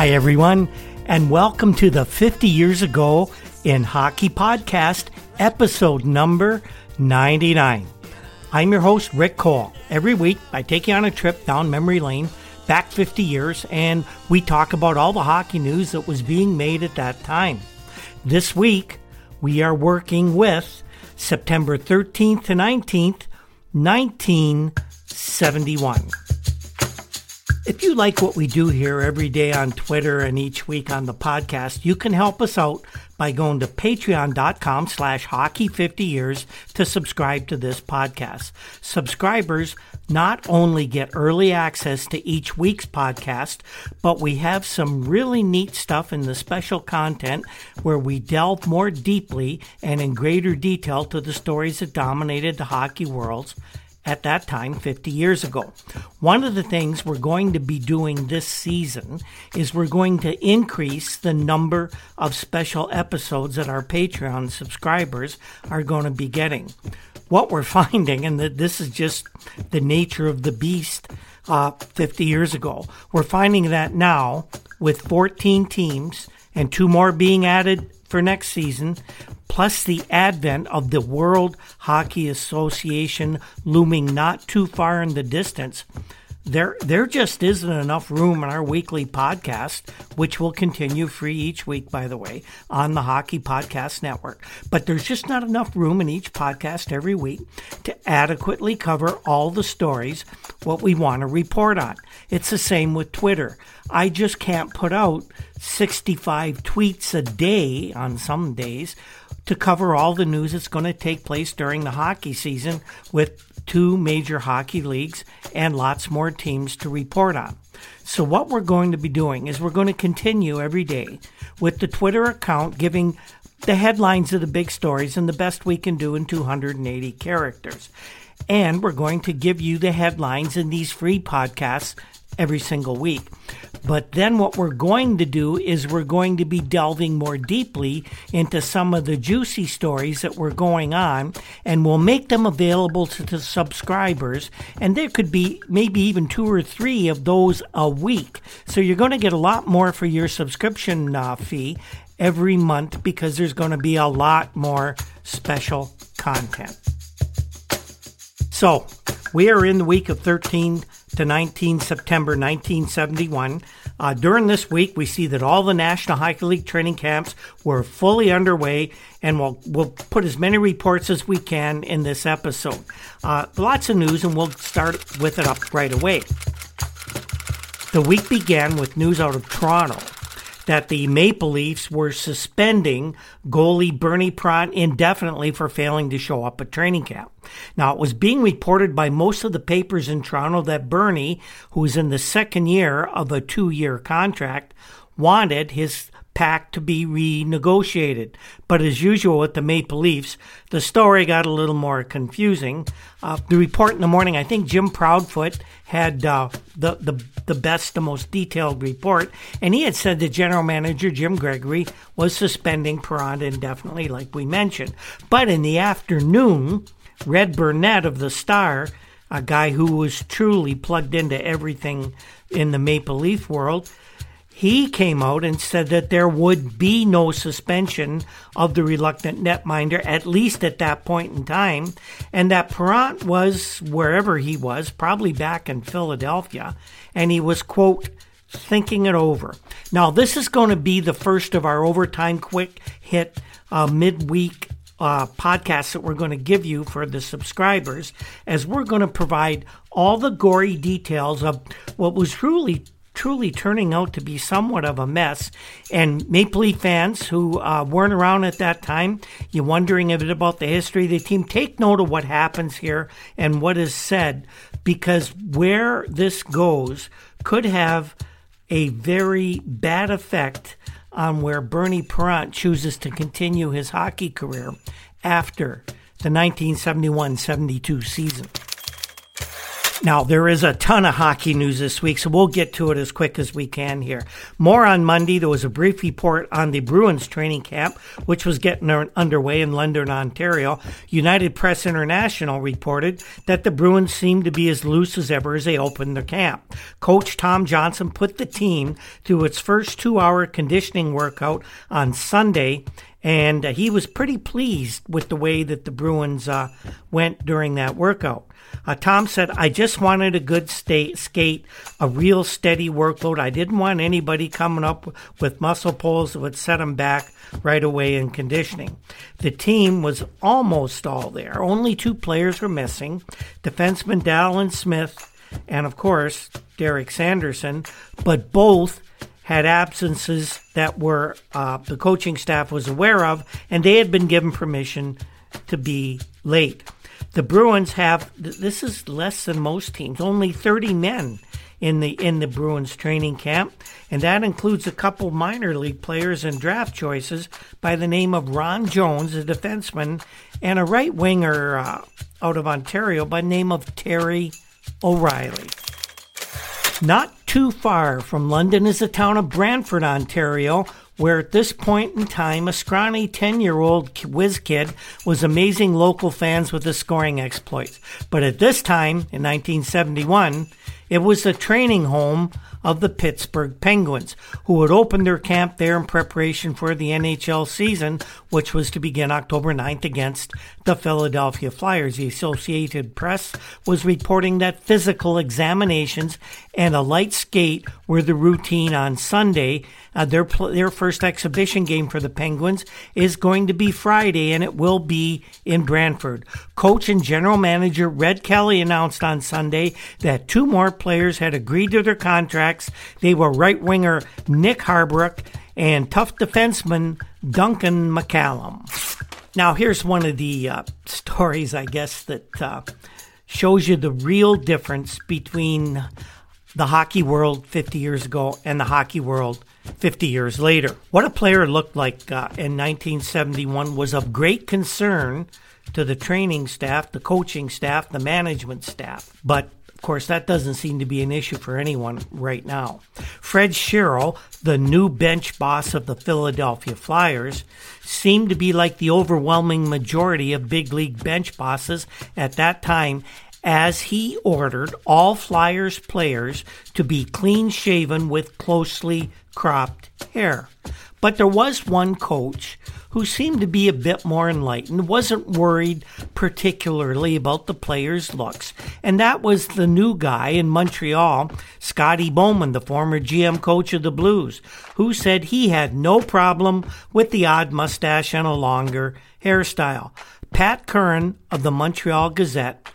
Hi, everyone, and welcome to the 50 Years Ago in Hockey Podcast, episode number 99. I'm your host, Rick Cole. Every week, I take you on a trip down memory lane, back 50 years, and we talk about all the hockey news that was being made at that time. This week, we are working with September 13th to 19th, 1971. If you like what we do here every day on Twitter and each week on the podcast, you can help us out by going to patreon.com slash hockey 50 years to subscribe to this podcast. Subscribers not only get early access to each week's podcast, but we have some really neat stuff in the special content where we delve more deeply and in greater detail to the stories that dominated the hockey worlds at that time 50 years ago. One of the things we're going to be doing this season is we're going to increase the number of special episodes that our Patreon subscribers are going to be getting. What we're finding, and that this is just the nature of the beast uh, 50 years ago, we're finding that now with 14 teams and two more being added for next season, plus the advent of the World Hockey Association looming not too far in the distance, there there just isn't enough room in our weekly podcast, which will continue free each week, by the way, on the Hockey Podcast Network. But there's just not enough room in each podcast every week to adequately cover all the stories what we want to report on. It's the same with Twitter. I just can't put out 65 tweets a day on some days to cover all the news that's going to take place during the hockey season with two major hockey leagues and lots more teams to report on. So, what we're going to be doing is we're going to continue every day with the Twitter account giving the headlines of the big stories and the best we can do in 280 characters. And we're going to give you the headlines in these free podcasts every single week. But then what we're going to do is we're going to be delving more deeply into some of the juicy stories that were going on and we'll make them available to the subscribers. And there could be maybe even two or three of those a week. So you're going to get a lot more for your subscription uh, fee every month because there's going to be a lot more special content. So, we are in the week of 13 to 19 September 1971. Uh, during this week, we see that all the National Hockey League training camps were fully underway, and we'll, we'll put as many reports as we can in this episode. Uh, lots of news, and we'll start with it up right away. The week began with news out of Toronto that the Maple Leafs were suspending goalie Bernie Parent indefinitely for failing to show up at training camp. Now, it was being reported by most of the papers in Toronto that Bernie, who was in the second year of a two year contract, wanted his pact to be renegotiated. But as usual with the Maple Leafs, the story got a little more confusing. Uh, the report in the morning, I think Jim Proudfoot had uh, the, the the best, the most detailed report, and he had said that general manager Jim Gregory was suspending Parent indefinitely, like we mentioned. But in the afternoon, Red Burnett of the Star, a guy who was truly plugged into everything in the Maple Leaf world, he came out and said that there would be no suspension of the reluctant netminder, at least at that point in time, and that Parent was wherever he was, probably back in Philadelphia, and he was, quote, thinking it over. Now, this is going to be the first of our overtime quick hit uh, midweek uh, podcasts that we're going to give you for the subscribers, as we're going to provide all the gory details of what was truly truly turning out to be somewhat of a mess. And Maple Leaf fans who uh, weren't around at that time, you're wondering a bit about the history of the team, take note of what happens here and what is said, because where this goes could have a very bad effect on where Bernie Parent chooses to continue his hockey career after the 1971 72 season. Now, there is a ton of hockey news this week, so we'll get to it as quick as we can here. More on Monday. There was a brief report on the Bruins training camp, which was getting underway in London, Ontario. United Press International reported that the Bruins seemed to be as loose as ever as they opened their camp. Coach Tom Johnson put the team through its first two hour conditioning workout on Sunday and uh, he was pretty pleased with the way that the Bruins uh, went during that workout. Uh, Tom said, I just wanted a good state, skate, a real steady workload. I didn't want anybody coming up with muscle pulls that would set them back right away in conditioning. The team was almost all there. Only two players were missing defenseman Dallas Smith and, of course, Derek Sanderson, but both had absences that were uh, the coaching staff was aware of, and they had been given permission to be late. The Bruins have this is less than most teams, only 30 men in the in the Bruins training camp, and that includes a couple minor league players and draft choices by the name of Ron Jones, a defenseman, and a right winger uh, out of Ontario by the name of Terry O'Reilly. Not too far from London is the town of Brantford, Ontario, where at this point in time, a scrawny 10 year old whiz kid was amazing local fans with his scoring exploits. But at this time, in 1971, it was the training home of the Pittsburgh Penguins, who had opened their camp there in preparation for the NHL season, which was to begin October 9th against the Philadelphia Flyers. The Associated Press was reporting that physical examinations and a light skate were the routine on Sunday. Uh, their their first exhibition game for the Penguins is going to be Friday, and it will be in Brantford. Coach and general manager Red Kelly announced on Sunday that two more players had agreed to their contracts. They were right winger Nick Harbaruk and tough defenseman Duncan McCallum. Now, here's one of the uh, stories, I guess, that uh, shows you the real difference between the hockey world 50 years ago and the hockey world 50 years later. What a player looked like uh, in 1971 was of great concern to the training staff, the coaching staff, the management staff. But of course, that doesn't seem to be an issue for anyone right now. Fred Shero, the new bench boss of the Philadelphia Flyers, seemed to be like the overwhelming majority of big league bench bosses at that time as he ordered all Flyers players to be clean shaven with closely cropped hair. But there was one coach who seemed to be a bit more enlightened, wasn't worried particularly about the players' looks, and that was the new guy in Montreal, Scotty Bowman, the former GM coach of the Blues, who said he had no problem with the odd mustache and a longer hairstyle. Pat Curran of the Montreal Gazette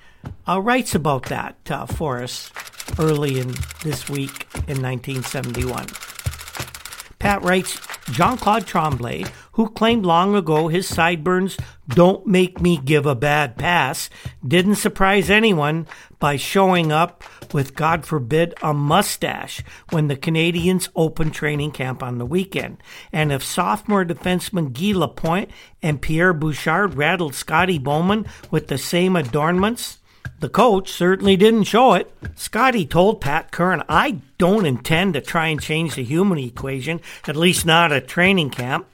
uh, writes about that uh, for us early in this week in 1971. Pat writes Jean Claude Tremblay, who claimed long ago his sideburns don't make me give a bad pass, didn't surprise anyone by showing up with, God forbid, a mustache when the Canadiens opened training camp on the weekend. And if sophomore defenseman Guy Lapointe and Pierre Bouchard rattled Scotty Bowman with the same adornments, the coach certainly didn't show it. Scotty told Pat Curran, I don't intend to try and change the human equation, at least not at training camp.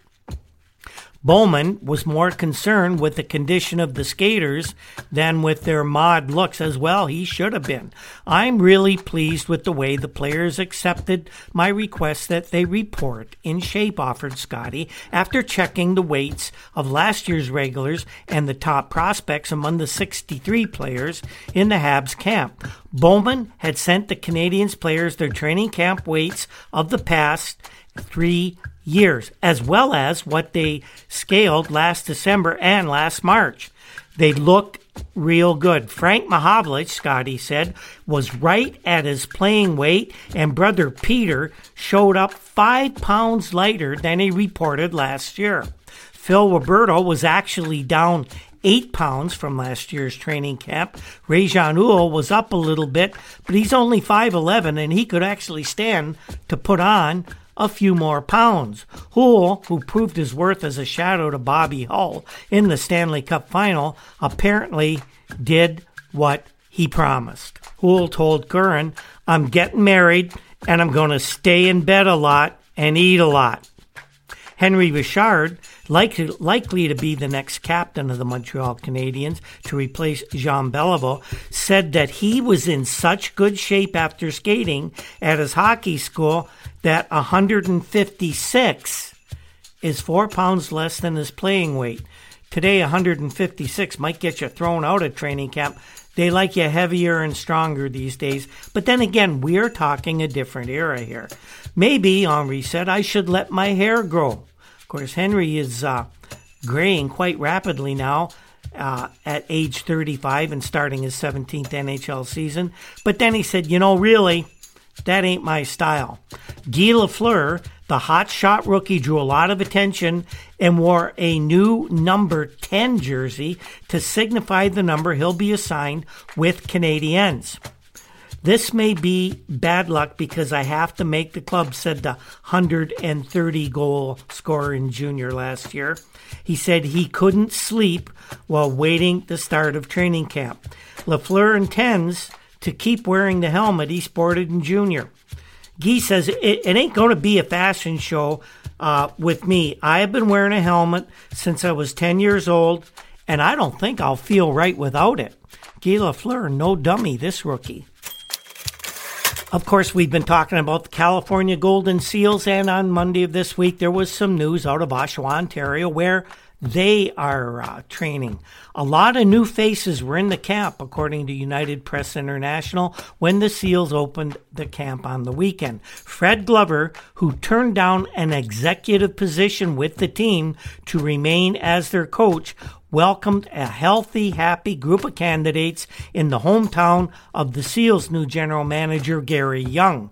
Bowman was more concerned with the condition of the skaters than with their mod looks as well. He should have been. I'm really pleased with the way the players accepted my request that they report in shape, offered Scotty, after checking the weights of last year's regulars and the top prospects among the 63 players in the Habs camp. Bowman had sent the Canadiens players their training camp weights of the past three years, as well as what they scaled last December and last March. They look real good. Frank Mahovlich, Scotty said, was right at his playing weight, and brother Peter showed up five pounds lighter than he reported last year. Phil Roberto was actually down eight pounds from last year's training camp. Rejean Houle was up a little bit, but he's only 5'11 and he could actually stand to put on a few more pounds. Houle, who proved his worth as a shadow to Bobby Hull in the Stanley Cup final, apparently did what he promised. Houle told Curran, I'm getting married and I'm going to stay in bed a lot and eat a lot. Henry Richard, likely, likely to be the next captain of the Montreal Canadiens to replace Jean Beliveau, said that he was in such good shape after skating at his hockey school that 156 is four pounds less than his playing weight. Today, 156 might get you thrown out at training camp. They like you heavier and stronger these days. But then again, we're talking a different era here. Maybe, Henri said, I should let my hair grow course, Henry is uh, graying quite rapidly now uh, at age 35 and starting his 17th NHL season. But then he said, you know, really, that ain't my style. Guy Lafleur, the hot shot rookie, drew a lot of attention and wore a new number 10 jersey to signify the number he'll be assigned with Canadiens. This may be bad luck because I have to make the club, said the 130 goal scorer in junior last year. He said he couldn't sleep while waiting the start of training camp. LaFleur intends to keep wearing the helmet he sported in junior. Guy says it, it ain't going to be a fashion show uh, with me. I have been wearing a helmet since I was 10 years old, and I don't think I'll feel right without it. Guy Lafleur, no dummy, this rookie. Of course, we've been talking about the California Golden Seals, and on Monday of this week, there was some news out of Oshawa, Ontario, where they are uh, training. A lot of new faces were in the camp, according to United Press International, when the SEALs opened the camp on the weekend. Fred Glover, who turned down an executive position with the team to remain as their coach, welcomed a healthy, happy group of candidates in the hometown of the SEALs' new general manager, Gary Young.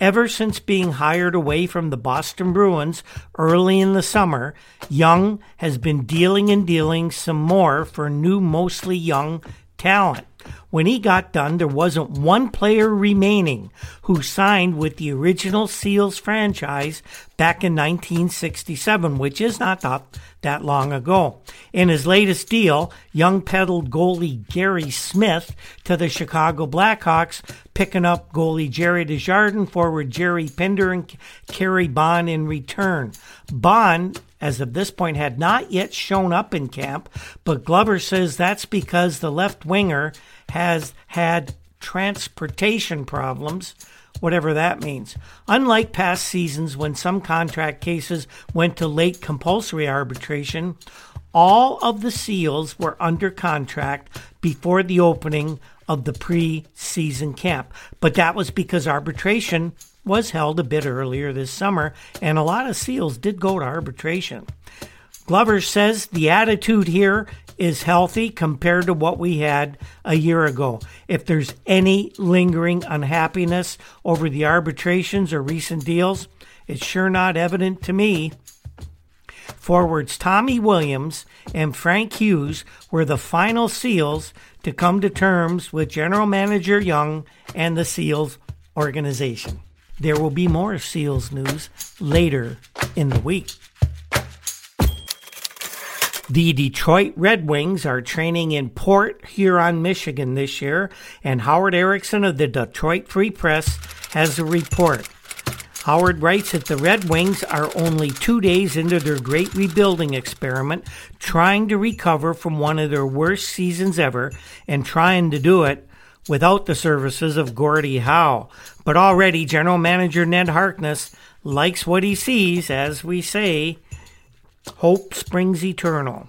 Ever since being hired away from the Boston Bruins early in the summer, Young has been dealing and dealing some more for new, mostly young talent. When he got done, there wasn't one player remaining who signed with the original Seals franchise back in 1967, which is not that, that long ago. In his latest deal, Young peddled goalie Gary Smith to the Chicago Blackhawks, picking up goalie Gerry Desjardins, forward Gerry Pinder, and Kerry Bond in return. Bond as of this point, had not yet shown up in camp, but Glover says that's because the left winger has had transportation problems, whatever that means. Unlike past seasons when some contract cases went to late compulsory arbitration, all of the SEALs were under contract before the opening of the preseason camp. But that was because arbitration was held a bit earlier this summer, and a lot of SEALs did go to arbitration. Glover says the attitude here is healthy compared to what we had a year ago. If there's any lingering unhappiness over the arbitrations or recent deals, it's sure not evident to me. Forwards Tommy Williams and Frank Hughes were the final SEALs to come to terms with General Manager Young and the SEALs organization. There will be more SEALs news later in the week. The Detroit Red Wings are training in Port Huron, Michigan this year, and Howard Erickson of the Detroit Free Press has a report. Howard writes that the Red Wings are only two days into their great rebuilding experiment, trying to recover from one of their worst seasons ever, and trying to do it without the services of Gordie Howe. But already, General Manager Ned Harkness likes what he sees, as we say, Hope springs eternal.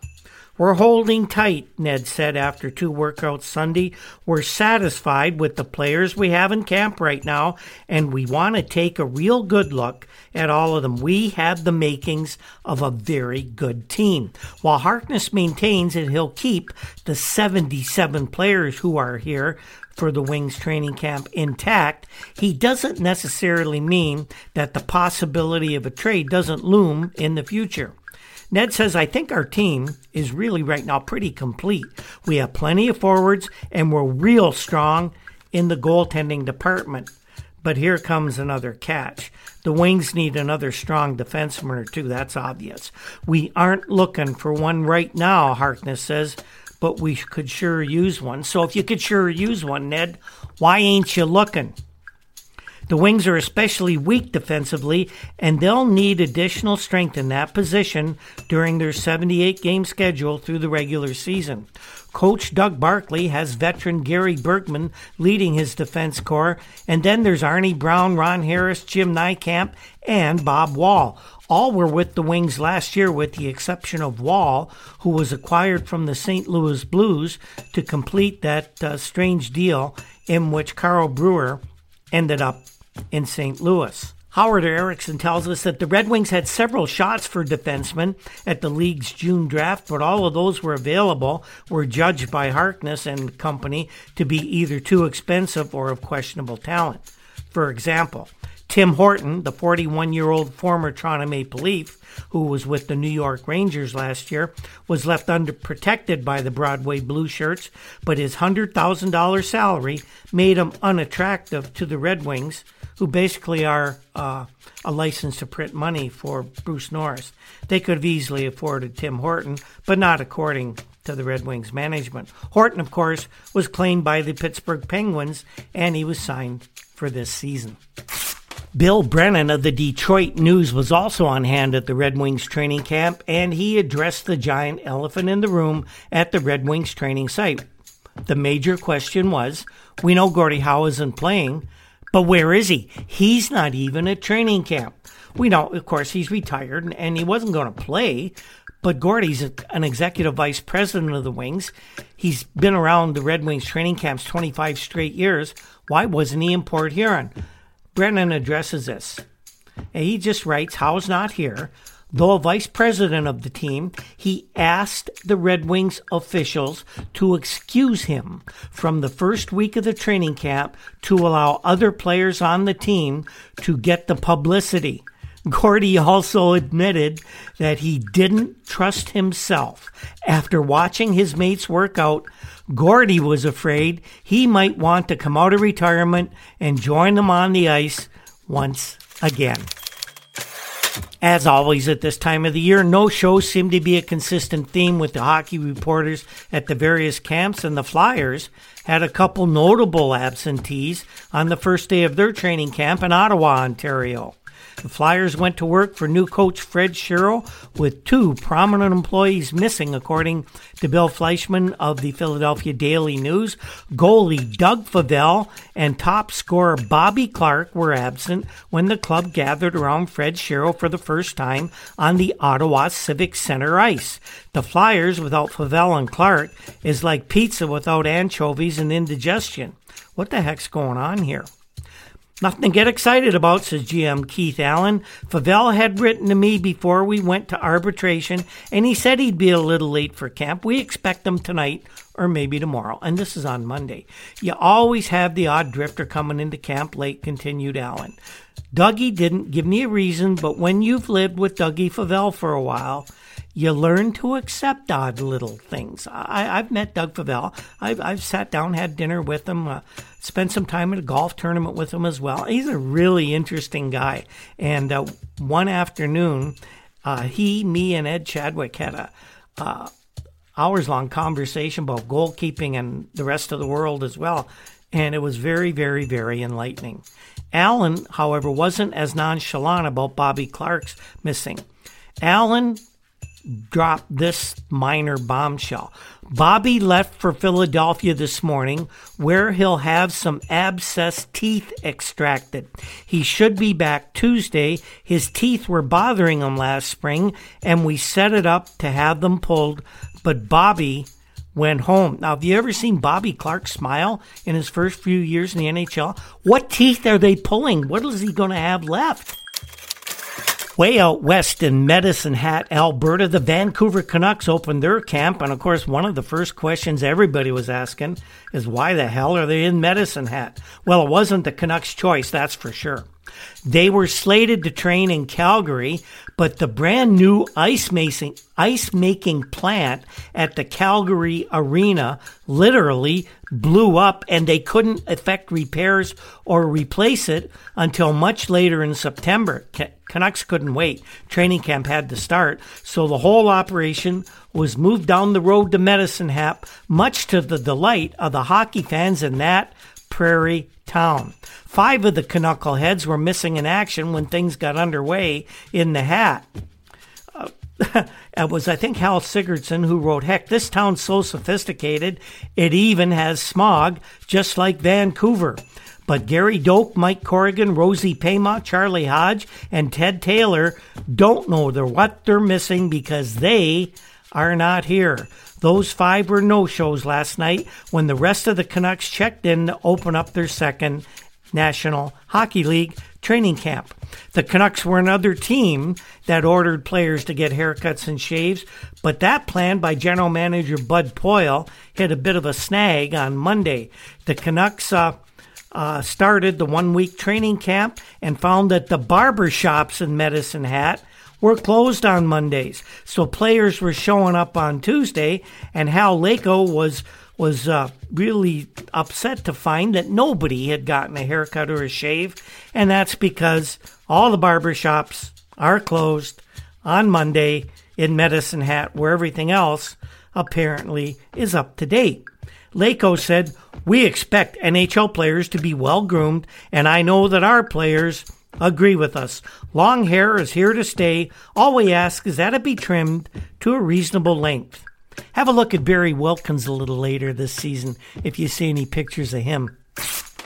We're holding tight, Ned said after two workouts Sunday. We're satisfied with the players we have in camp right now, and we want to take a real good look at all of them. We have the makings of a very good team. While Harkness maintains that he'll keep the 77 players who are here for the Wings training camp intact, he doesn't necessarily mean that the possibility of a trade doesn't loom in the future. Ned says, I think our team is really right now pretty complete. We have plenty of forwards and we're real strong in the goaltending department. But here comes another catch. The Wings need another strong defenseman or two, that's obvious. We aren't looking for one right now, Harkness says, but we could sure use one. So if you could sure use one, Ned, why ain't you looking? The Wings are especially weak defensively, and they'll need additional strength in that position during their 78 game schedule through the regular season. Coach Doug Barkley has veteran Gary Bergman leading his defense corps, and then there's Arnie Brown, Ron Harris, Jim Niekamp, and Bob Wall. All were with the Wings last year, with the exception of Wall, who was acquired from the St. Louis Blues to complete that uh, strange deal in which Carl Brewer ended up in St. Louis. Howard Erickson tells us that the Red Wings had several shots for defensemen at the league's June draft, but all of those were available were judged by Harkness and company to be either too expensive or of questionable talent. For example, Tim Horton, the 41 year old former Toronto Maple Leaf, who was with the New York Rangers last year, was left underprotected by the Broadway Blue Shirts, but his $100,000 salary made him unattractive to the Red Wings who basically are uh, a license to print money for Bruce Norris. They could have easily afforded Tim Horton, but not according to the Red Wings management. Horton, of course, was claimed by the Pittsburgh Penguins, and he was signed for this season. Bill Brennan of the Detroit News was also on hand at the Red Wings training camp, and he addressed the giant elephant in the room at the Red Wings training site. The major question was we know Gordie Howe isn't playing, but where is he? He's not even at training camp. We know, of course, he's retired and he wasn't going to play, but Gordie's an executive vice president of the Wings. He's been around the Red Wings training camps 25 straight years. Why wasn't he in Port Huron? Brennan addresses this. And he just writes, Howe's not here. Though a vice president of the team, he asked the Red Wings officials to excuse him from the first week of the training camp to allow other players on the team to get the publicity. Gordie also admitted that he didn't trust himself. After watching his mates work out, Gordie was afraid he might want to come out of retirement and join them on the ice once again. As always at this time of the year, no shows seem to be a consistent theme with the hockey reporters at the various camps, and the Flyers had a couple notable absentees on the first day of their training camp in Ottawa, Ontario. The Flyers went to work for new coach Fred Shero with two prominent employees missing, according to Bill Fleischman of the Philadelphia Daily News. Goalie Doug Favell and top scorer Bobby Clarke were absent when the club gathered around Fred Shero for the first time on the Ottawa Civic Center ice. The Flyers without Favell and Clarke is like pizza without anchovies and indigestion. What the heck's going on here? Nothing to get excited about, says GM Keith Allen. Favell had written to me before we went to arbitration, and he said he'd be a little late for camp. We expect him tonight or maybe tomorrow, and this is on Monday. You always have the odd drifter coming into camp late, continued Allen. Dougie didn't give me a reason, but when you've lived with Dougie Favell for a while, you learn to accept odd little things. I, have met Doug Favell. I've, I've sat down, had dinner with him, uh, spent some time at a golf tournament with him as well. He's a really interesting guy. And uh, one afternoon, uh, he, me, and Ed Chadwick had a uh, hours long conversation about goalkeeping and the rest of the world as well. And it was very, very, very enlightening. Allen, however, wasn't as nonchalant about Bobby Clarke's missing. Allen dropped this minor bombshell. Bobby left for Philadelphia this morning where he'll have some abscess teeth extracted. He should be back Tuesday. His teeth were bothering him last spring and we set it up to have them pulled, but Bobby went home. Now, have you ever seen Bobby Clarke smile in his first few years in the NHL? What teeth are they pulling? What is he going to have left? Way out west in Medicine Hat, Alberta, the Vancouver Canucks opened their camp. And of course, one of the first questions everybody was asking is why the hell are they in Medicine Hat? Well, it wasn't the Canucks' choice, that's for sure. They were slated to train in Calgary, but the brand new ice making, ice making plant at the Calgary Arena literally blew up and they couldn't effect repairs or replace it until much later in September. Canucks couldn't wait. Training camp had to start, so the whole operation was moved down the road to Medicine Hat, much to the delight of the hockey fans in that prairie town. Five of the knuckleheads were missing in action when things got underway in the hat. Uh, it was, I think, Hal Sigurdsson who wrote, Heck, this town's so sophisticated, it even has smog, just like Vancouver. But Gary Doak, Mike Corrigan, Rosie Paiement, Charlie Hodge, and Ted Taylor don't know they're what they're missing because they are not here. Those five were no shows last night when the rest of the Canucks checked in to open up their second National Hockey League training camp. The Canucks were another team that ordered players to get haircuts and shaves, but that plan by general manager Bud Poile hit a bit of a snag on Monday. The Canucks uh, uh, started the one week training camp and found that the barber shops in Medicine Hat were closed on Mondays. So players were showing up on Tuesday, and Hal Laycoe was was uh, really upset to find that nobody had gotten a haircut or a shave, and that's because all the barber shops are closed on Monday in Medicine Hat, where everything else apparently is up to date. Laycoe said, We expect NHL players to be well groomed, and I know that our players agree with us. Long hair is here to stay. All we ask is that it be trimmed to a reasonable length. Have a look at Barry Wilkins a little later this season if you see any pictures of him.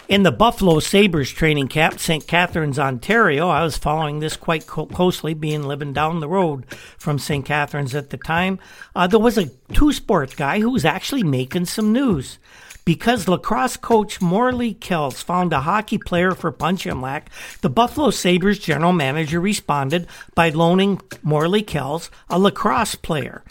In the Buffalo Sabres training camp, St. Catharines, Ontario, I was following this quite closely, being living down the road from St. Catharines at the time. Uh, there was a two sports guy who was actually making some news because lacrosse coach Morley Kells found a hockey player for Punch Imlach, the Buffalo Sabres general manager responded by loaning Morley Kells a lacrosse player.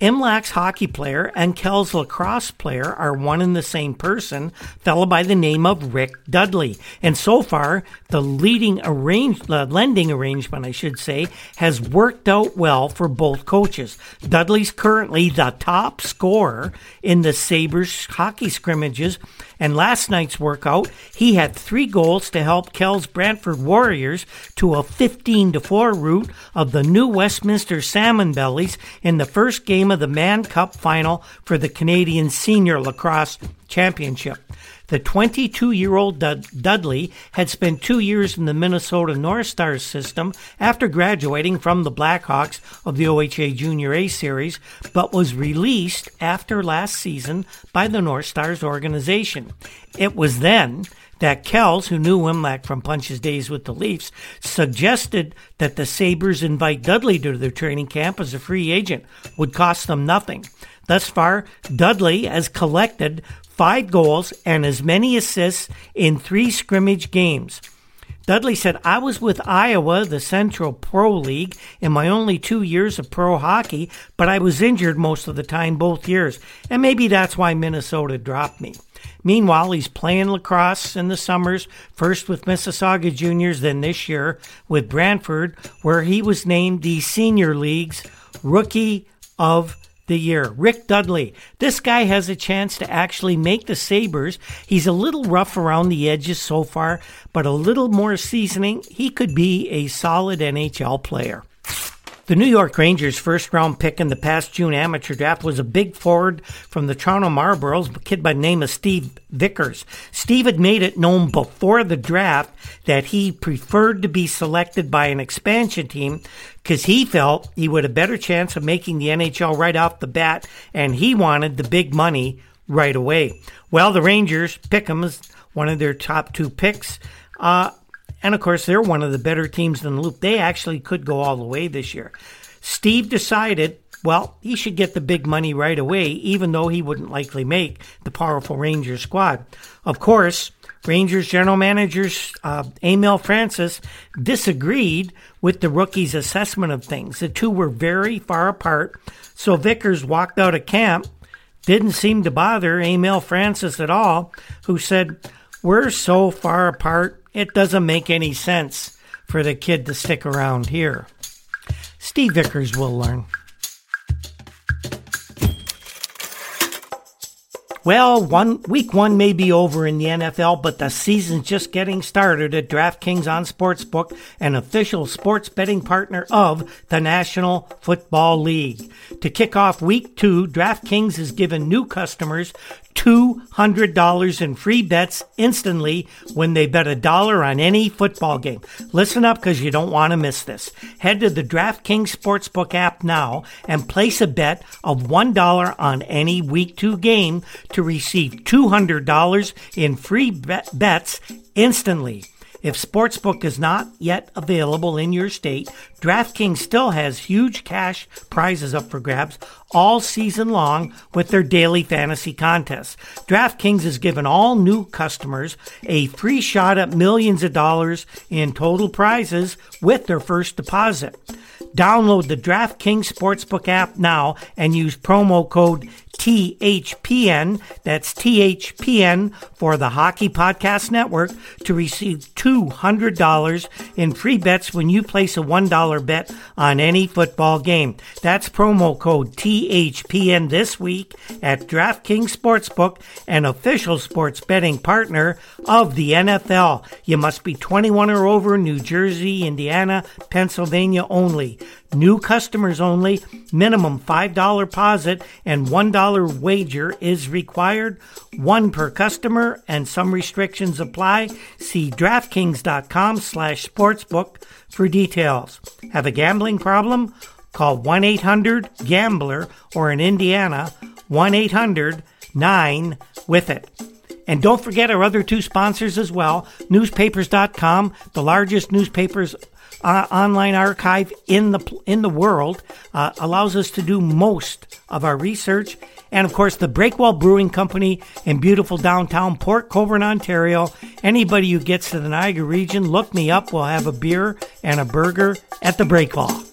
Imlach's hockey player and Kell's lacrosse player are one and the same person, fellow by the name of Rick Dudley. And so far, the leading arrange, uh, lending arrangement, I should say, has worked out well for both coaches. Dudley's currently the top scorer in the Sabres hockey scrimmages and last night's workout, he had three goals to help Kell's Brantford Warriors to a 15 4 route of the new Westminster Salmon Bellies in the first game of the Mann Cup final for the Canadian Senior Lacrosse Championship. The 22 year old Dudley had spent two years in the Minnesota North Stars system after graduating from the Blackhawks of the OHA Junior A Series, but was released after last season by the North Stars organization. It was then that Kells, who knew Imlach from Punch's days with the Leafs, suggested that the Sabres invite Dudley to their training camp as a free agent. Would cost them nothing. Thus far, Dudley has collected five goals, and as many assists in three scrimmage games. Dudley said, I was with Iowa, the Central Pro League, in my only two years of pro hockey, but I was injured most of the time both years, and maybe that's why Minnesota dropped me. Meanwhile, he's playing lacrosse in the summers, first with Mississauga Juniors, then this year with Brantford, where he was named the Senior League's Rookie of the year. Rick Dudley. This guy has a chance to actually make the Sabres. He's a little rough around the edges so far, but a little more seasoning, he could be a solid NHL player. The New York Rangers' first round pick in the past June amateur draft was a big forward from the Toronto Marlboros, a kid by the name of Steve Vickers. Steve had made it known before the draft that he preferred to be selected by an expansion team because he felt he would have a better chance of making the NHL right off the bat, and he wanted the big money right away. Well, the Rangers pick him as one of their top two picks. Uh, and of course, they're one of the better teams in the loop. They actually could go all the way this year. Steve decided, well, he should get the big money right away, even though he wouldn't likely make the powerful Rangers squad. Of course, Rangers general manager uh, Emile Francis disagreed with the rookie's assessment of things. The two were very far apart, so Vickers walked out of camp. Didn't seem to bother Emile Francis at all, who said, We're so far apart, it doesn't make any sense for the kid to stick around here. Steve Vickers will learn. Well, one week one may be over in the NFL, but the season's just getting started at DraftKings on Sportsbook, an official sports betting partner of the National Football League. To kick off week two, DraftKings has given new customers $200 in free bets instantly when they bet a dollar on any football game. Listen up because you don't want to miss this. Head to the DraftKings Sportsbook app now and place a bet of $1 on any week two game to receive $200 in free bet- bets instantly. If Sportsbook is not yet available in your state, DraftKings still has huge cash prizes up for grabs all season long with their daily fantasy contests. DraftKings has given all new customers a free shot at millions of dollars in total prizes with their first deposit. Download the DraftKings Sportsbook app now and use promo code THPN, that's THPN for the Hockey Podcast Network, to receive $200 in free bets when you place a $1 bet on any football game. That's promo code THPN this week at DraftKings Sportsbook, an official sports betting partner of the NFL. You must be 21 or over, New Jersey, Indiana, Pennsylvania only. New customers only. Minimum $5 deposit and $1 wager is required. One per customer and some restrictions apply. See DraftKings.com slash sportsbook for details. Have a gambling problem? Call 1-800-GAMBLER or in Indiana, 1-800-9 with it. And don't forget our other two sponsors as well. Newspapers.com, the largest newspapers uh, online archive in the in the world, uh, allows us to do most of our research. And of course, the Breakwall Brewing Company in beautiful downtown Port Colborne, Ontario. Anybody who gets to the Niagara region, look me up. We'll have a beer and a burger at the Breakwall.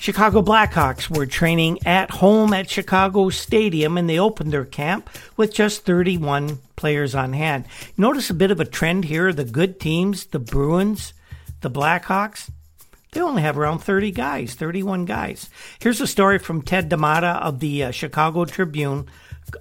Chicago Blackhawks were training at home at Chicago Stadium and they opened their camp with just 31 players on hand. Notice a bit of a trend here. The good teams, the Bruins, the Blackhawks, they only have around 30 guys, 31 guys. Here's a story from Ted D'Amata of the uh, Chicago Tribune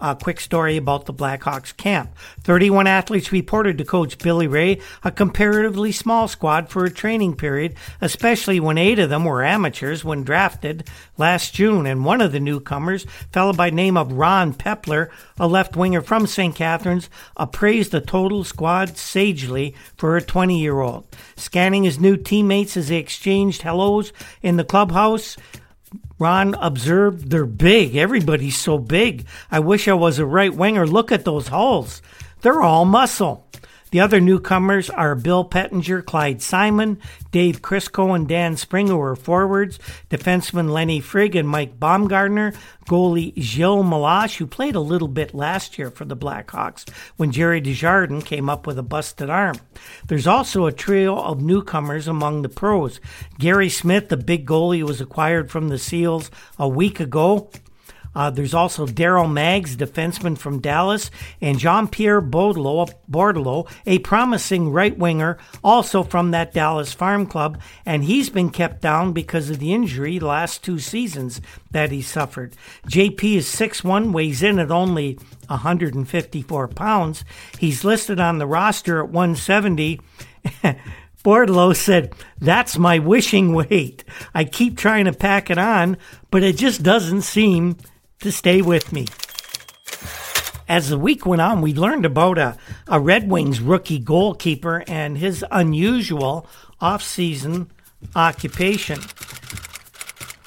a quick story about the Blackhawks camp. 31 athletes reported to coach Billy Reay a comparatively small squad for a training period, especially when eight of them were amateurs when drafted last June. And one of the newcomers, fellow by name of Ron Pepler, a left winger from St. Catharines, appraised the total squad sagely for a 20 year old. Scanning his new teammates as they exchanged hellos in the clubhouse, Ron observed they're big. Everybody's so big. I wish I was a right winger. Look at those holes. They're all muscle. The other newcomers are Bill Pettinger, Clyde Simon, Dave Kryskow, and Dan Springer were forwards. Defenseman Lenny Frig and Mike Baumgartner. Goalie Gilles Meloche, who played a little bit last year for the Blackhawks when Gerry Desjardins came up with a busted arm. There's also a trio of newcomers among the pros. Gary Smith, the big goalie, was acquired from the Seals a week ago. Uh, there's also Daryl Maggs, defenseman from Dallas, and Jean Pierre Bordeleau, a promising right winger, also from that Dallas farm club, and he's been kept down because of the injury last two seasons that he suffered. JP is 6'1, weighs in at only 154 pounds. He's listed on the roster at 170. Bordeleau said, That's my wishing weight. I keep trying to pack it on, but it just doesn't seem to stay with me. As the week went on, we learned about a, a Red Wings rookie goalkeeper and his unusual off-season occupation.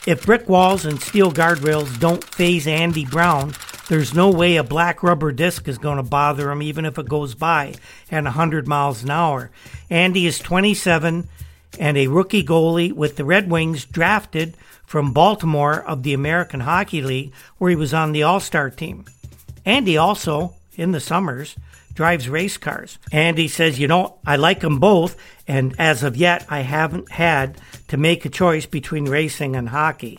If brick walls and steel guardrails don't phase Andy Brown, there's no way a black rubber disc is going to bother him, even if it goes by at 100 miles an hour. Andy is 27 and a rookie goalie with the Red Wings, drafted from Baltimore of the American Hockey League, where he was on the All Star team. Andy also, in the summers, drives race cars. Andy says, You know, I like them both, and as of yet, I haven't had to make a choice between racing and hockey.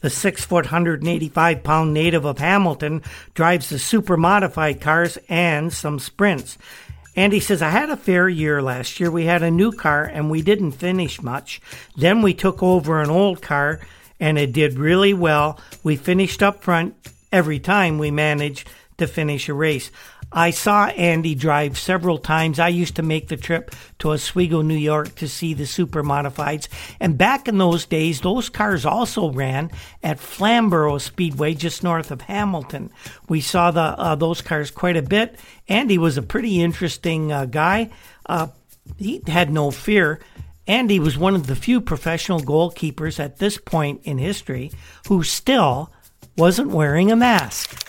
The six foot, 185 pound native of Hamilton drives the super modified cars and some sprints. Andy says, I had a fair year last year. We had a new car and we didn't finish much. Then we took over an old car and it did really well. We finished up front every time we managed to finish a race. I saw Andy drive several times. I used to make the trip to Oswego, New York to see the super modifieds. And back in those days, those cars also ran at Flamborough Speedway just north of Hamilton. We saw the uh, those cars quite a bit. Andy was a pretty interesting uh, guy. Uh, he had no fear. Andy was one of the few professional goalkeepers at this point in history who still wasn't wearing a mask.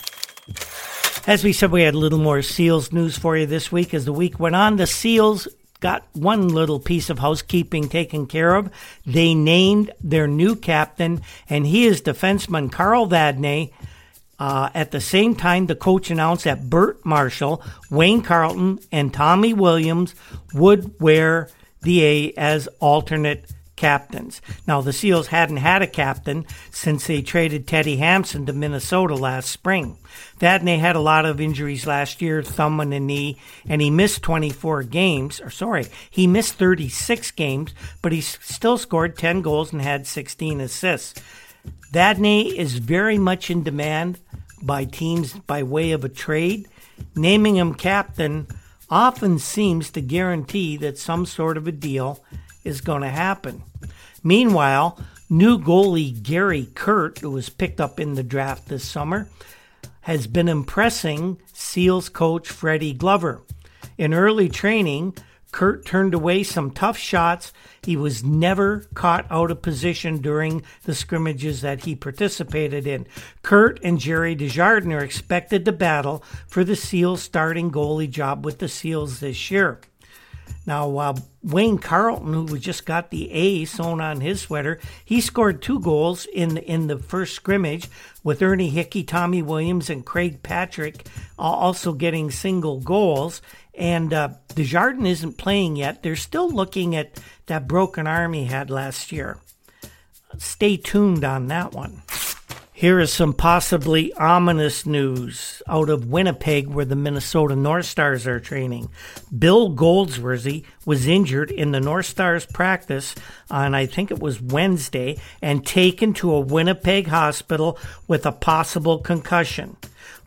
As we said, we had a little more Seals news for you this week. As the week went on, the Seals got one little piece of housekeeping taken care of. They named their new captain, and he is defenseman Carol Vadnais. Uh, at the same time, the coach announced that Bert Marshall, Wayne Carleton, and Tommy Williams would wear the A as alternate captains. Now, the Seals hadn't had a captain since they traded Teddy Hampson to Minnesota last spring. Vadnais had a lot of injuries last year, thumb and a knee, and he missed 24 games, or sorry, he missed 36 games, but he still scored 10 goals and had 16 assists. Vadnais is very much in demand by teams by way of a trade. Naming him captain often seems to guarantee that some sort of a deal is going to happen. Meanwhile, new goalie Gary Kurt, who was picked up in the draft this summer, has been impressing SEALs coach Freddie Glover. In early training, Kurt turned away some tough shots. He was never caught out of position during the scrimmages that he participated in. Kurt and Gerry Desjardins are expected to battle for the SEALs starting goalie job with the SEALs this year. Now, uh, Wayne Carleton, who just got the A sewn on his sweater, he scored two goals in in the first scrimmage with Ernie Hicke, Tommy Williams, and Craig Patrick also getting single goals. And uh, Desjardins isn't playing yet. They're still looking at that broken arm he had last year. Stay tuned on that one. Here is some possibly ominous news out of Winnipeg, where the Minnesota North Stars are training. Bill Goldsworthy was injured in the North Stars practice on, I think it was Wednesday, and taken to a Winnipeg hospital with a possible concussion.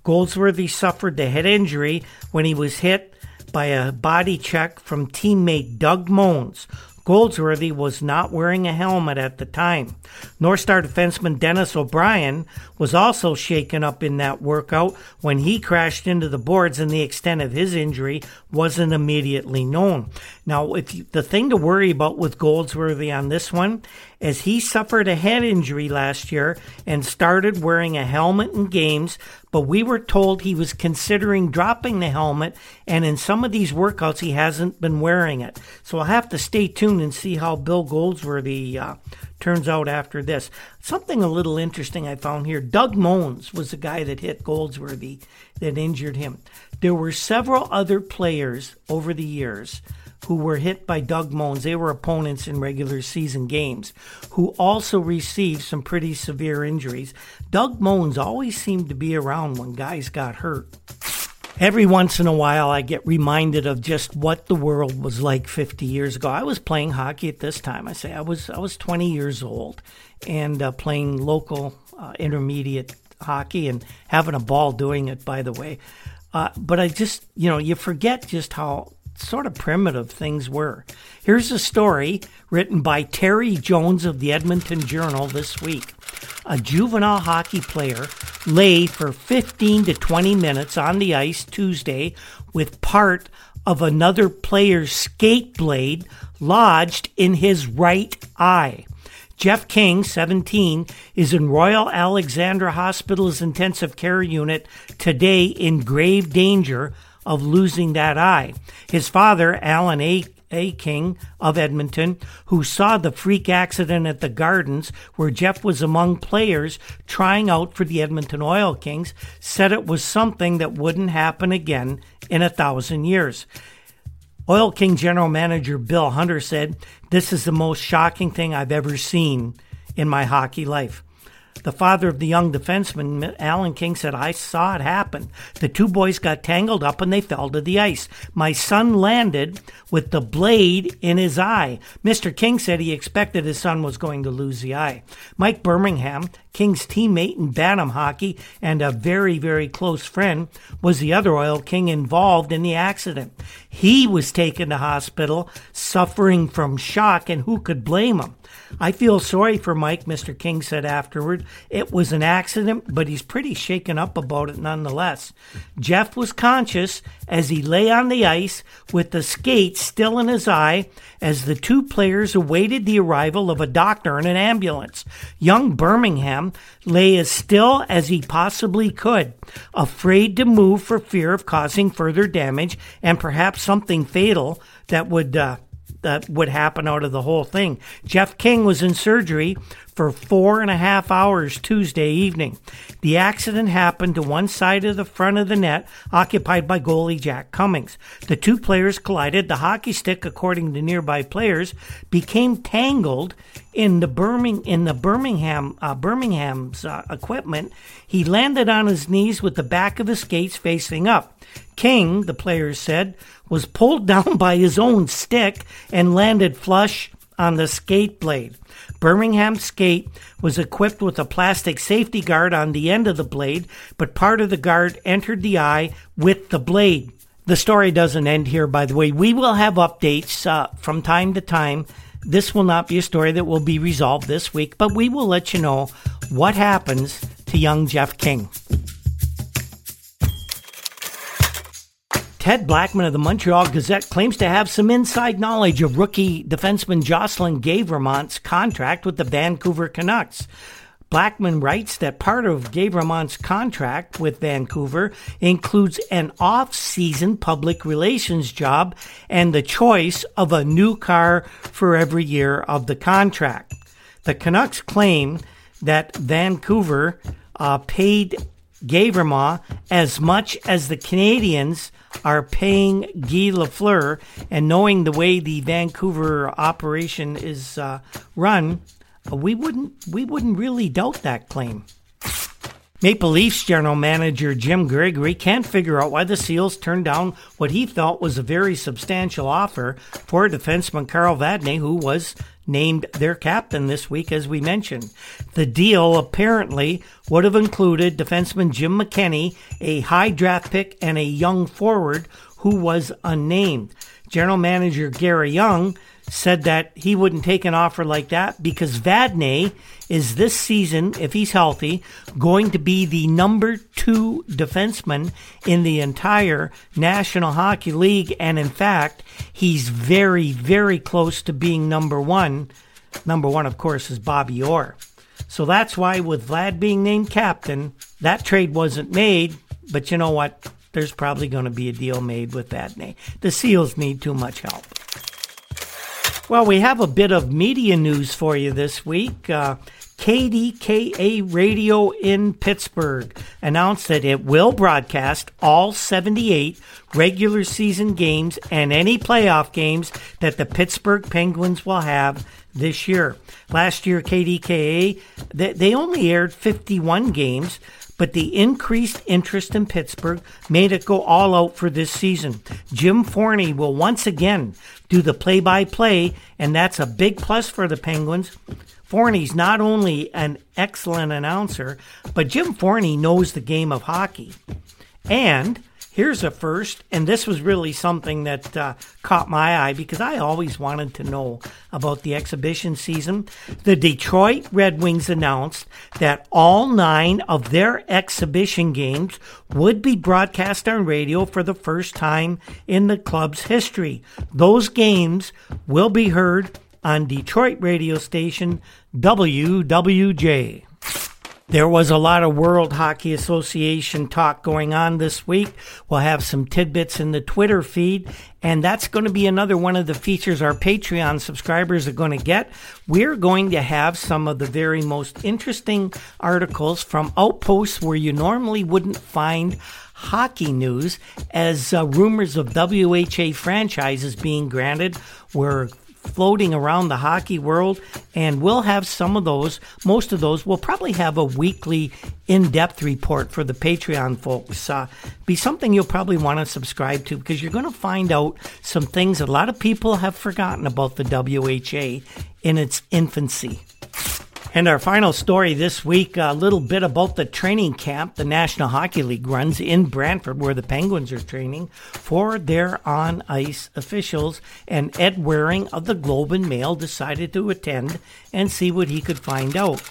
Goldsworthy suffered the head injury when he was hit by a body check from teammate Doug Mohns, Goldsworthy was not wearing a helmet at the time. North Star defenseman Dennis O'Brien was also shaken up in that workout when he crashed into the boards, and the extent of his injury wasn't immediately known. Now, if you, the thing to worry about with Goldsworthy on this one is he suffered a head injury last year and started wearing a helmet in games but we were told he was considering dropping the helmet, and in some of these workouts, he hasn't been wearing it. So I'll have to stay tuned and see how Bill Goldsworthy uh, turns out after this. Something a little interesting I found here Doug Mohns was the guy that hit Goldsworthy that injured him. There were several other players over the years who were hit by Doug Mohns. They were opponents in regular season games who also received some pretty severe injuries. Doug Mohns always seemed to be around when guys got hurt. Every once in a while, I get reminded of just what the world was like 50 years ago. I was playing hockey at this time. I say I was I was 20 years old and uh, playing local uh, intermediate hockey and having a ball doing it. By the way, uh, but I just you know you forget just how sort of primitive things were. Here's a story written by Terry Jones of the Edmonton Journal this week. A juvenile hockey player lay for 15 to 20 minutes on the ice Tuesday with part of another player's skate blade lodged in his right eye. Jeff King, 17, is in Royal Alexandra Hospital's intensive care unit today in grave danger of losing that eye. His father, Alan A. A. King of Edmonton, who saw the freak accident at the Gardens where Jeff was among players trying out for the Edmonton Oil Kings, said it was something that wouldn't happen again in a thousand years. Oil King General Manager Bill Hunter said, This is the most shocking thing I've ever seen in my hockey life. The father of the young defenseman, Alan King, said, I saw it happen. The two boys got tangled up and they fell to the ice. My son landed with the blade in his eye. Mr. King said he expected his son was going to lose the eye. Mike Birmingham, King's teammate in Bantam hockey and a very, very close friend, was the other Oil King involved in the accident. He was taken to hospital suffering from shock, and who could blame him? I feel sorry for Mike, Mr. King said afterward. It was an accident, but he's pretty shaken up about it nonetheless. Jeff was conscious as he lay on the ice with the skate still in his eye as the two players awaited the arrival of a doctor and an ambulance. Young Birmingham lay as still as he possibly could, afraid to move for fear of causing further damage and perhaps something fatal that would uh, that would happen out of the whole thing. Jeff King was in surgery for four and a half hours Tuesday evening. The accident happened to one side of the front of the net, occupied by goalie Jack Cummings. The two players collided. The hockey stick, according to nearby players, became tangled in the Birmingham in the Birmingham uh, Birmingham's uh, equipment. He landed on his knees with the back of his skates facing up. King, the players said, was pulled down by his own stick and landed flush on the skate blade. Birmingham's skate was equipped with a plastic safety guard on the end of the blade, but part of the guard entered the eye with the blade. The story doesn't end here, by the way. We will have updates uh, from time to time. This will not be a story that will be resolved this week, but we will let you know what happens to young Jeff King. Ted Blackman of the Montreal Gazette claims to have some inside knowledge of rookie defenseman Jocelyn Guevremont's contract with the Vancouver Canucks. Blackman writes that part of Gavremont's contract with Vancouver includes an off-season public relations job and the choice of a new car for every year of the contract. The Canucks claim that Vancouver uh, paid Guevremont as much as the Canadiens are paying Guy Lafleur, and knowing the way the Vancouver operation is uh, run, uh, we wouldn't we wouldn't really doubt that claim. Maple Leafs general manager Jim Gregory can't figure out why the Seals turned down what he felt was a very substantial offer for defenseman Carol Vadnais, who was named their captain this week, as we mentioned. The deal apparently would have included defenseman Jim McKenny, a high draft pick, and a young forward who was unnamed. General manager Gary Young said that he wouldn't take an offer like that because Vadnais is this season, if he's healthy, going to be the number two defenseman in the entire National Hockey League. And in fact, he's very, very close to being number one. Number one, of course, is Bobby Orr. So that's why, with Vlad being named captain, that trade wasn't made. But you know what? There's probably going to be a deal made with Vadnais. The Seals need too much help. Well, we have a bit of media news for you this week. Uh, KDKA Radio in Pittsburgh announced that it will broadcast all 78 regular season games and any playoff games that the Pittsburgh Penguins will have this year. Last year, KDKA, they only aired 51 games, but the increased interest in Pittsburgh made it go all out for this season. Jim Forney will once again do the play by play, and that's a big plus for the Penguins. Forney's not only an excellent announcer, but Jim Forney knows the game of hockey. And Here's a first, and this was really something that uh, caught my eye because I always wanted to know about the exhibition season. The Detroit Red Wings announced that all nine of their exhibition games would be broadcast on radio for the first time in the club's history. Those games will be heard on Detroit radio station WWJ. There was a lot of World Hockey Association talk going on this week. We'll have some tidbits in the Twitter feed, and that's going to be another one of the features our Patreon subscribers are going to get. We're going to have some of the very most interesting articles from outposts where you normally wouldn't find hockey news as uh, rumors of WHA franchises being granted were floating around the hockey world, and we'll have some of those. Most of those. We'll probably have a weekly in depth report for the Patreon folks. Uh, be something you'll probably want to subscribe to because you're going to find out some things a lot of people have forgotten about the WHA in its infancy. And our final story this week a little bit about the training camp the National Hockey League runs in Brantford, where the Penguins are training for their on ice officials. And Ed Waring of the Globe and Mail decided to attend and see what he could find out.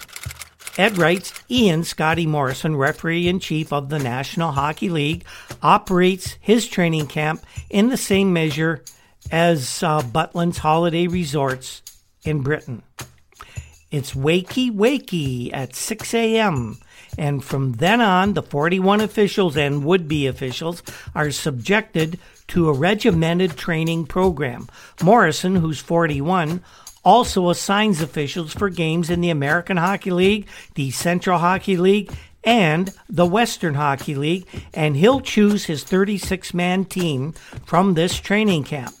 Ed writes Ian Scotty Morrison, referee in chief of the National Hockey League, operates his training camp in the same measure as uh, Butlin's holiday resorts in Britain. It's wakey wakey at 6 a.m. And from then on, the 41 officials and would be officials are subjected to a regimented training program. Morrison, who's 41, also assigns officials for games in the American Hockey League, the Central Hockey League, and the Western Hockey League, and he'll choose his 36 man team from this training camp.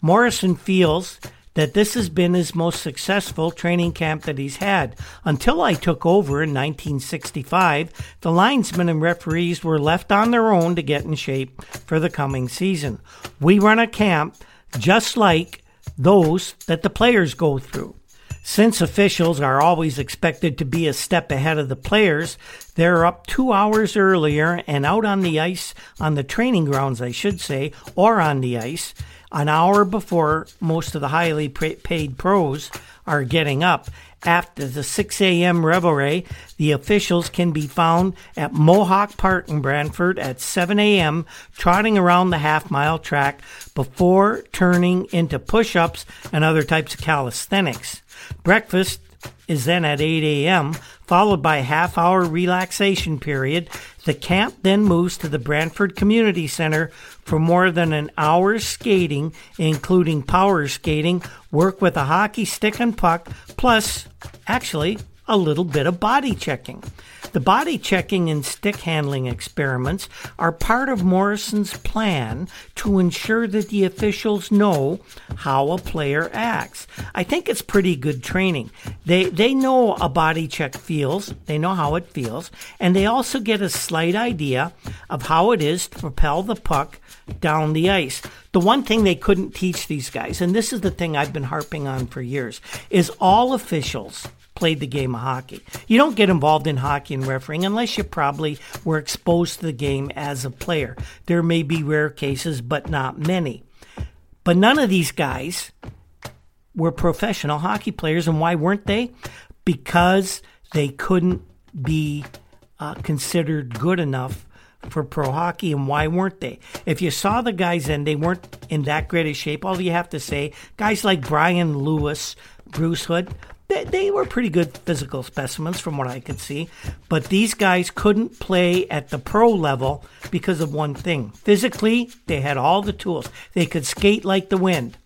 Morrison feels that this has been his most successful training camp that he's had. Until I took over in 1965, the linesmen and referees were left on their own to get in shape for the coming season. We run a camp just like those that the players go through. Since officials are always expected to be a step ahead of the players, they're up two hours earlier and out on the ice, on the training grounds, I should say, or on the ice, an hour before most of the highly paid pros are getting up. After the 6 a.m. revelry, the officials can be found at Mohawk Park in Brantford at 7 a.m., trotting around the half mile track before turning into push ups and other types of calisthenics. Breakfast is then at 8 a.m., followed by a half hour relaxation period. The camp then moves to the Brantford Community Center for more than an hour's skating, including power skating, work with a hockey stick and puck, plus, actually, a little bit of body checking. The body checking and stick handling experiments are part of Morrison's plan to ensure that the officials know how a player acts. I think it's pretty good training. They they know a body check feels, they know how it feels, and they also get a slight idea of how it is to propel the puck down the ice. The one thing they couldn't teach these guys, and this is the thing I've been harping on for years, is all officials played the game of hockey. You don't get involved in hockey and refereeing unless you probably were exposed to the game as a player. There may be rare cases, but not many. But none of these guys were professional hockey players, and why weren't they? Because they couldn't be uh, considered good enough for pro hockey and why weren't they? If you saw the guys and they weren't in that great a shape, all you have to say, guys like Bryan Lewis, Bruce Hood, they, they were pretty good physical specimens from what I could see. But these guys couldn't play at the pro level because of one thing. Physically, they had all the tools. They could skate like the wind.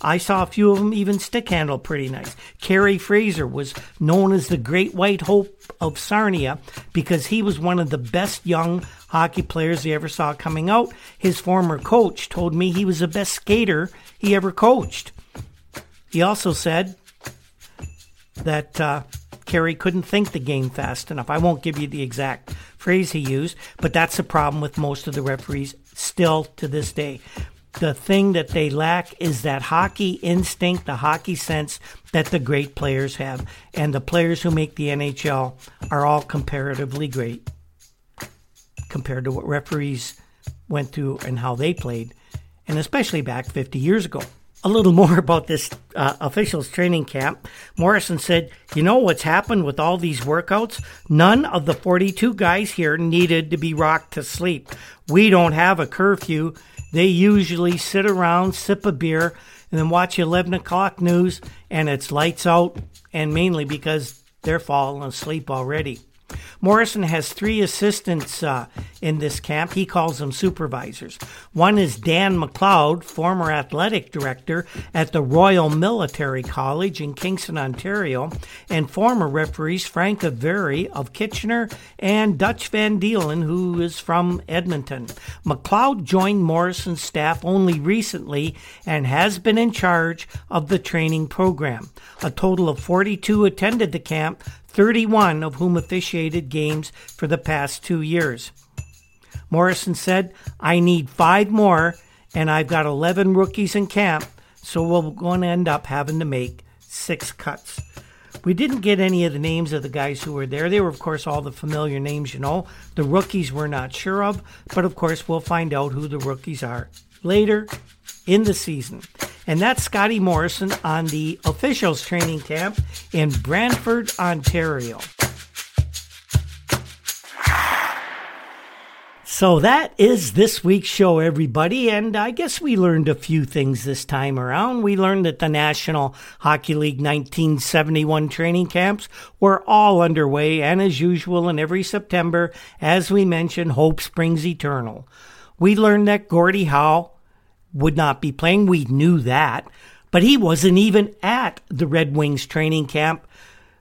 I saw a few of them even stick handle pretty nice. Kerry Fraser was known as the Great White Hope of Sarnia because he was one of the best young hockey players he ever saw coming out. His former coach told me he was the best skater he ever coached. He also said that uh, Kerry couldn't think the game fast enough. I won't give you the exact phrase he used, but that's the problem with most of the referees still to this day. The thing that they lack is that hockey instinct, the hockey sense that the great players have. And the players who make the NHL are all comparatively great compared to what referees went through and how they played, and especially back 50 years ago. A little more about this uh, officials training camp. Morrison said, You know what's happened with all these workouts? None of the 42 guys here needed to be rocked to sleep. We don't have a curfew. They usually sit around, sip a beer, and then watch 11 o'clock news, and it's lights out, and mainly because they're falling asleep already. Morrison has three assistants uh, in this camp. He calls them supervisors. One is Dan McLeod, former athletic director at the Royal Military College in Kingston, Ontario, and former referees Frank Avery of Kitchener and Dutch Van Deelen, who is from Edmonton. McLeod joined Morrison's staff only recently and has been in charge of the training program. A total of 42 attended the camp, 31 of whom officiated games for the past two years. Morrison said, I need five more, and I've got 11 rookies in camp, so we're going to end up having to make six cuts. We didn't get any of the names of the guys who were there. They were, of course, all the familiar names, you know. The rookies we're not sure of, but of course, we'll find out who the rookies are later in the season. And that's Scotty Morrison on the officials training camp in Brantford, Ontario. So that is this week's show, everybody. And I guess we learned a few things this time around. We learned that the National Hockey League 1971 training camps were all underway. And as usual, in every September, as we mentioned, hope springs eternal. We learned that Gordie Howe would not be playing. We knew that. But he wasn't even at the Red Wings training camp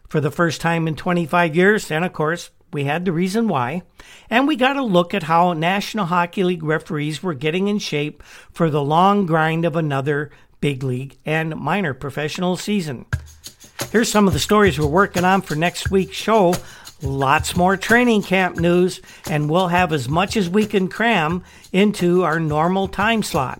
for the first time in 25 years. And of course, we had the reason why. And we got a look at how National Hockey League referees were getting in shape for the long grind of another big league and minor professional season. Here's some of the stories we're working on for next week's show. Lots more training camp news, and we'll have as much as we can cram into our normal time slot.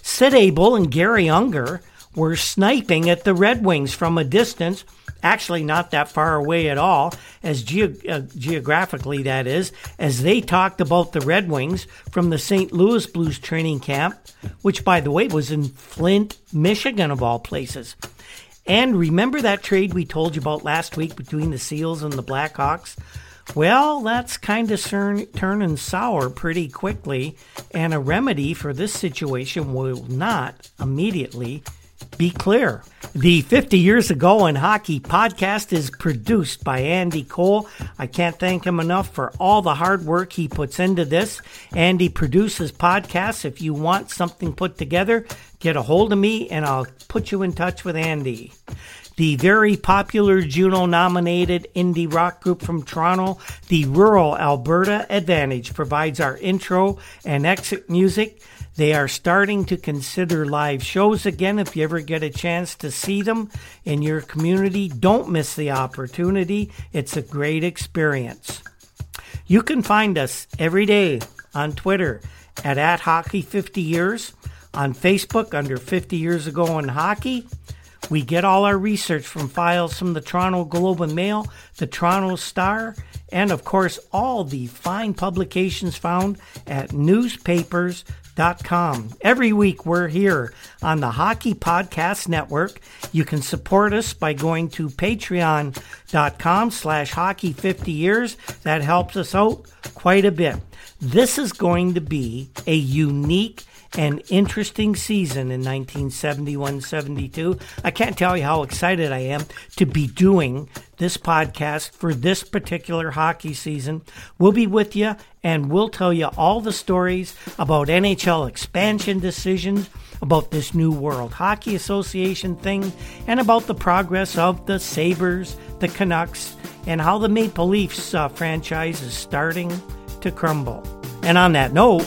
Sid Abel and Garry Unger were sniping at the Red Wings from a distance, actually not that far away at all, as ge- uh, geographically that is, as they talked about the Red Wings from the St. Louis Blues training camp, which, by the way, was in Flint, Michigan, of all places. And remember that trade we told you about last week between the Seals and the Blackhawks? Well, that's kind of turning sour pretty quickly, and a remedy for this situation will not immediately be clear. The 50 Years Ago in Hockey podcast is produced by Andy Cole. I can't thank him enough for all the hard work he puts into this. Andy produces podcasts. If you want something put together, get a hold of me and I'll put you in touch with Andy. The very popular Juno nominated indie rock group from Toronto, the Rural Alberta Advantage, provides our intro and exit music. They are starting to consider live shows again. If you ever get a chance to see them in your community, don't miss the opportunity. It's a great experience. You can find us every day on Twitter at, at Hockey 50 Years, on Facebook under 50 Years Ago in Hockey. We get all our research from files from the Toronto Globe and Mail, the Toronto Star, and of course all the fine publications found at newspapers Com. Every week we're here on the Hockey Podcast Network. You can support us by going to patreon.com slash hockey 50 years. That helps us out quite a bit. This is going to be a unique and interesting season in 1971 72. I can't tell you how excited I am to be doing this podcast for this particular hockey season. We'll be with you and we'll tell you all the stories about NHL expansion decisions, about this new World Hockey Association thing, and about the progress of the Sabres, the Canucks, and how the Maple Leafs uh, franchise is starting to crumble. And on that note,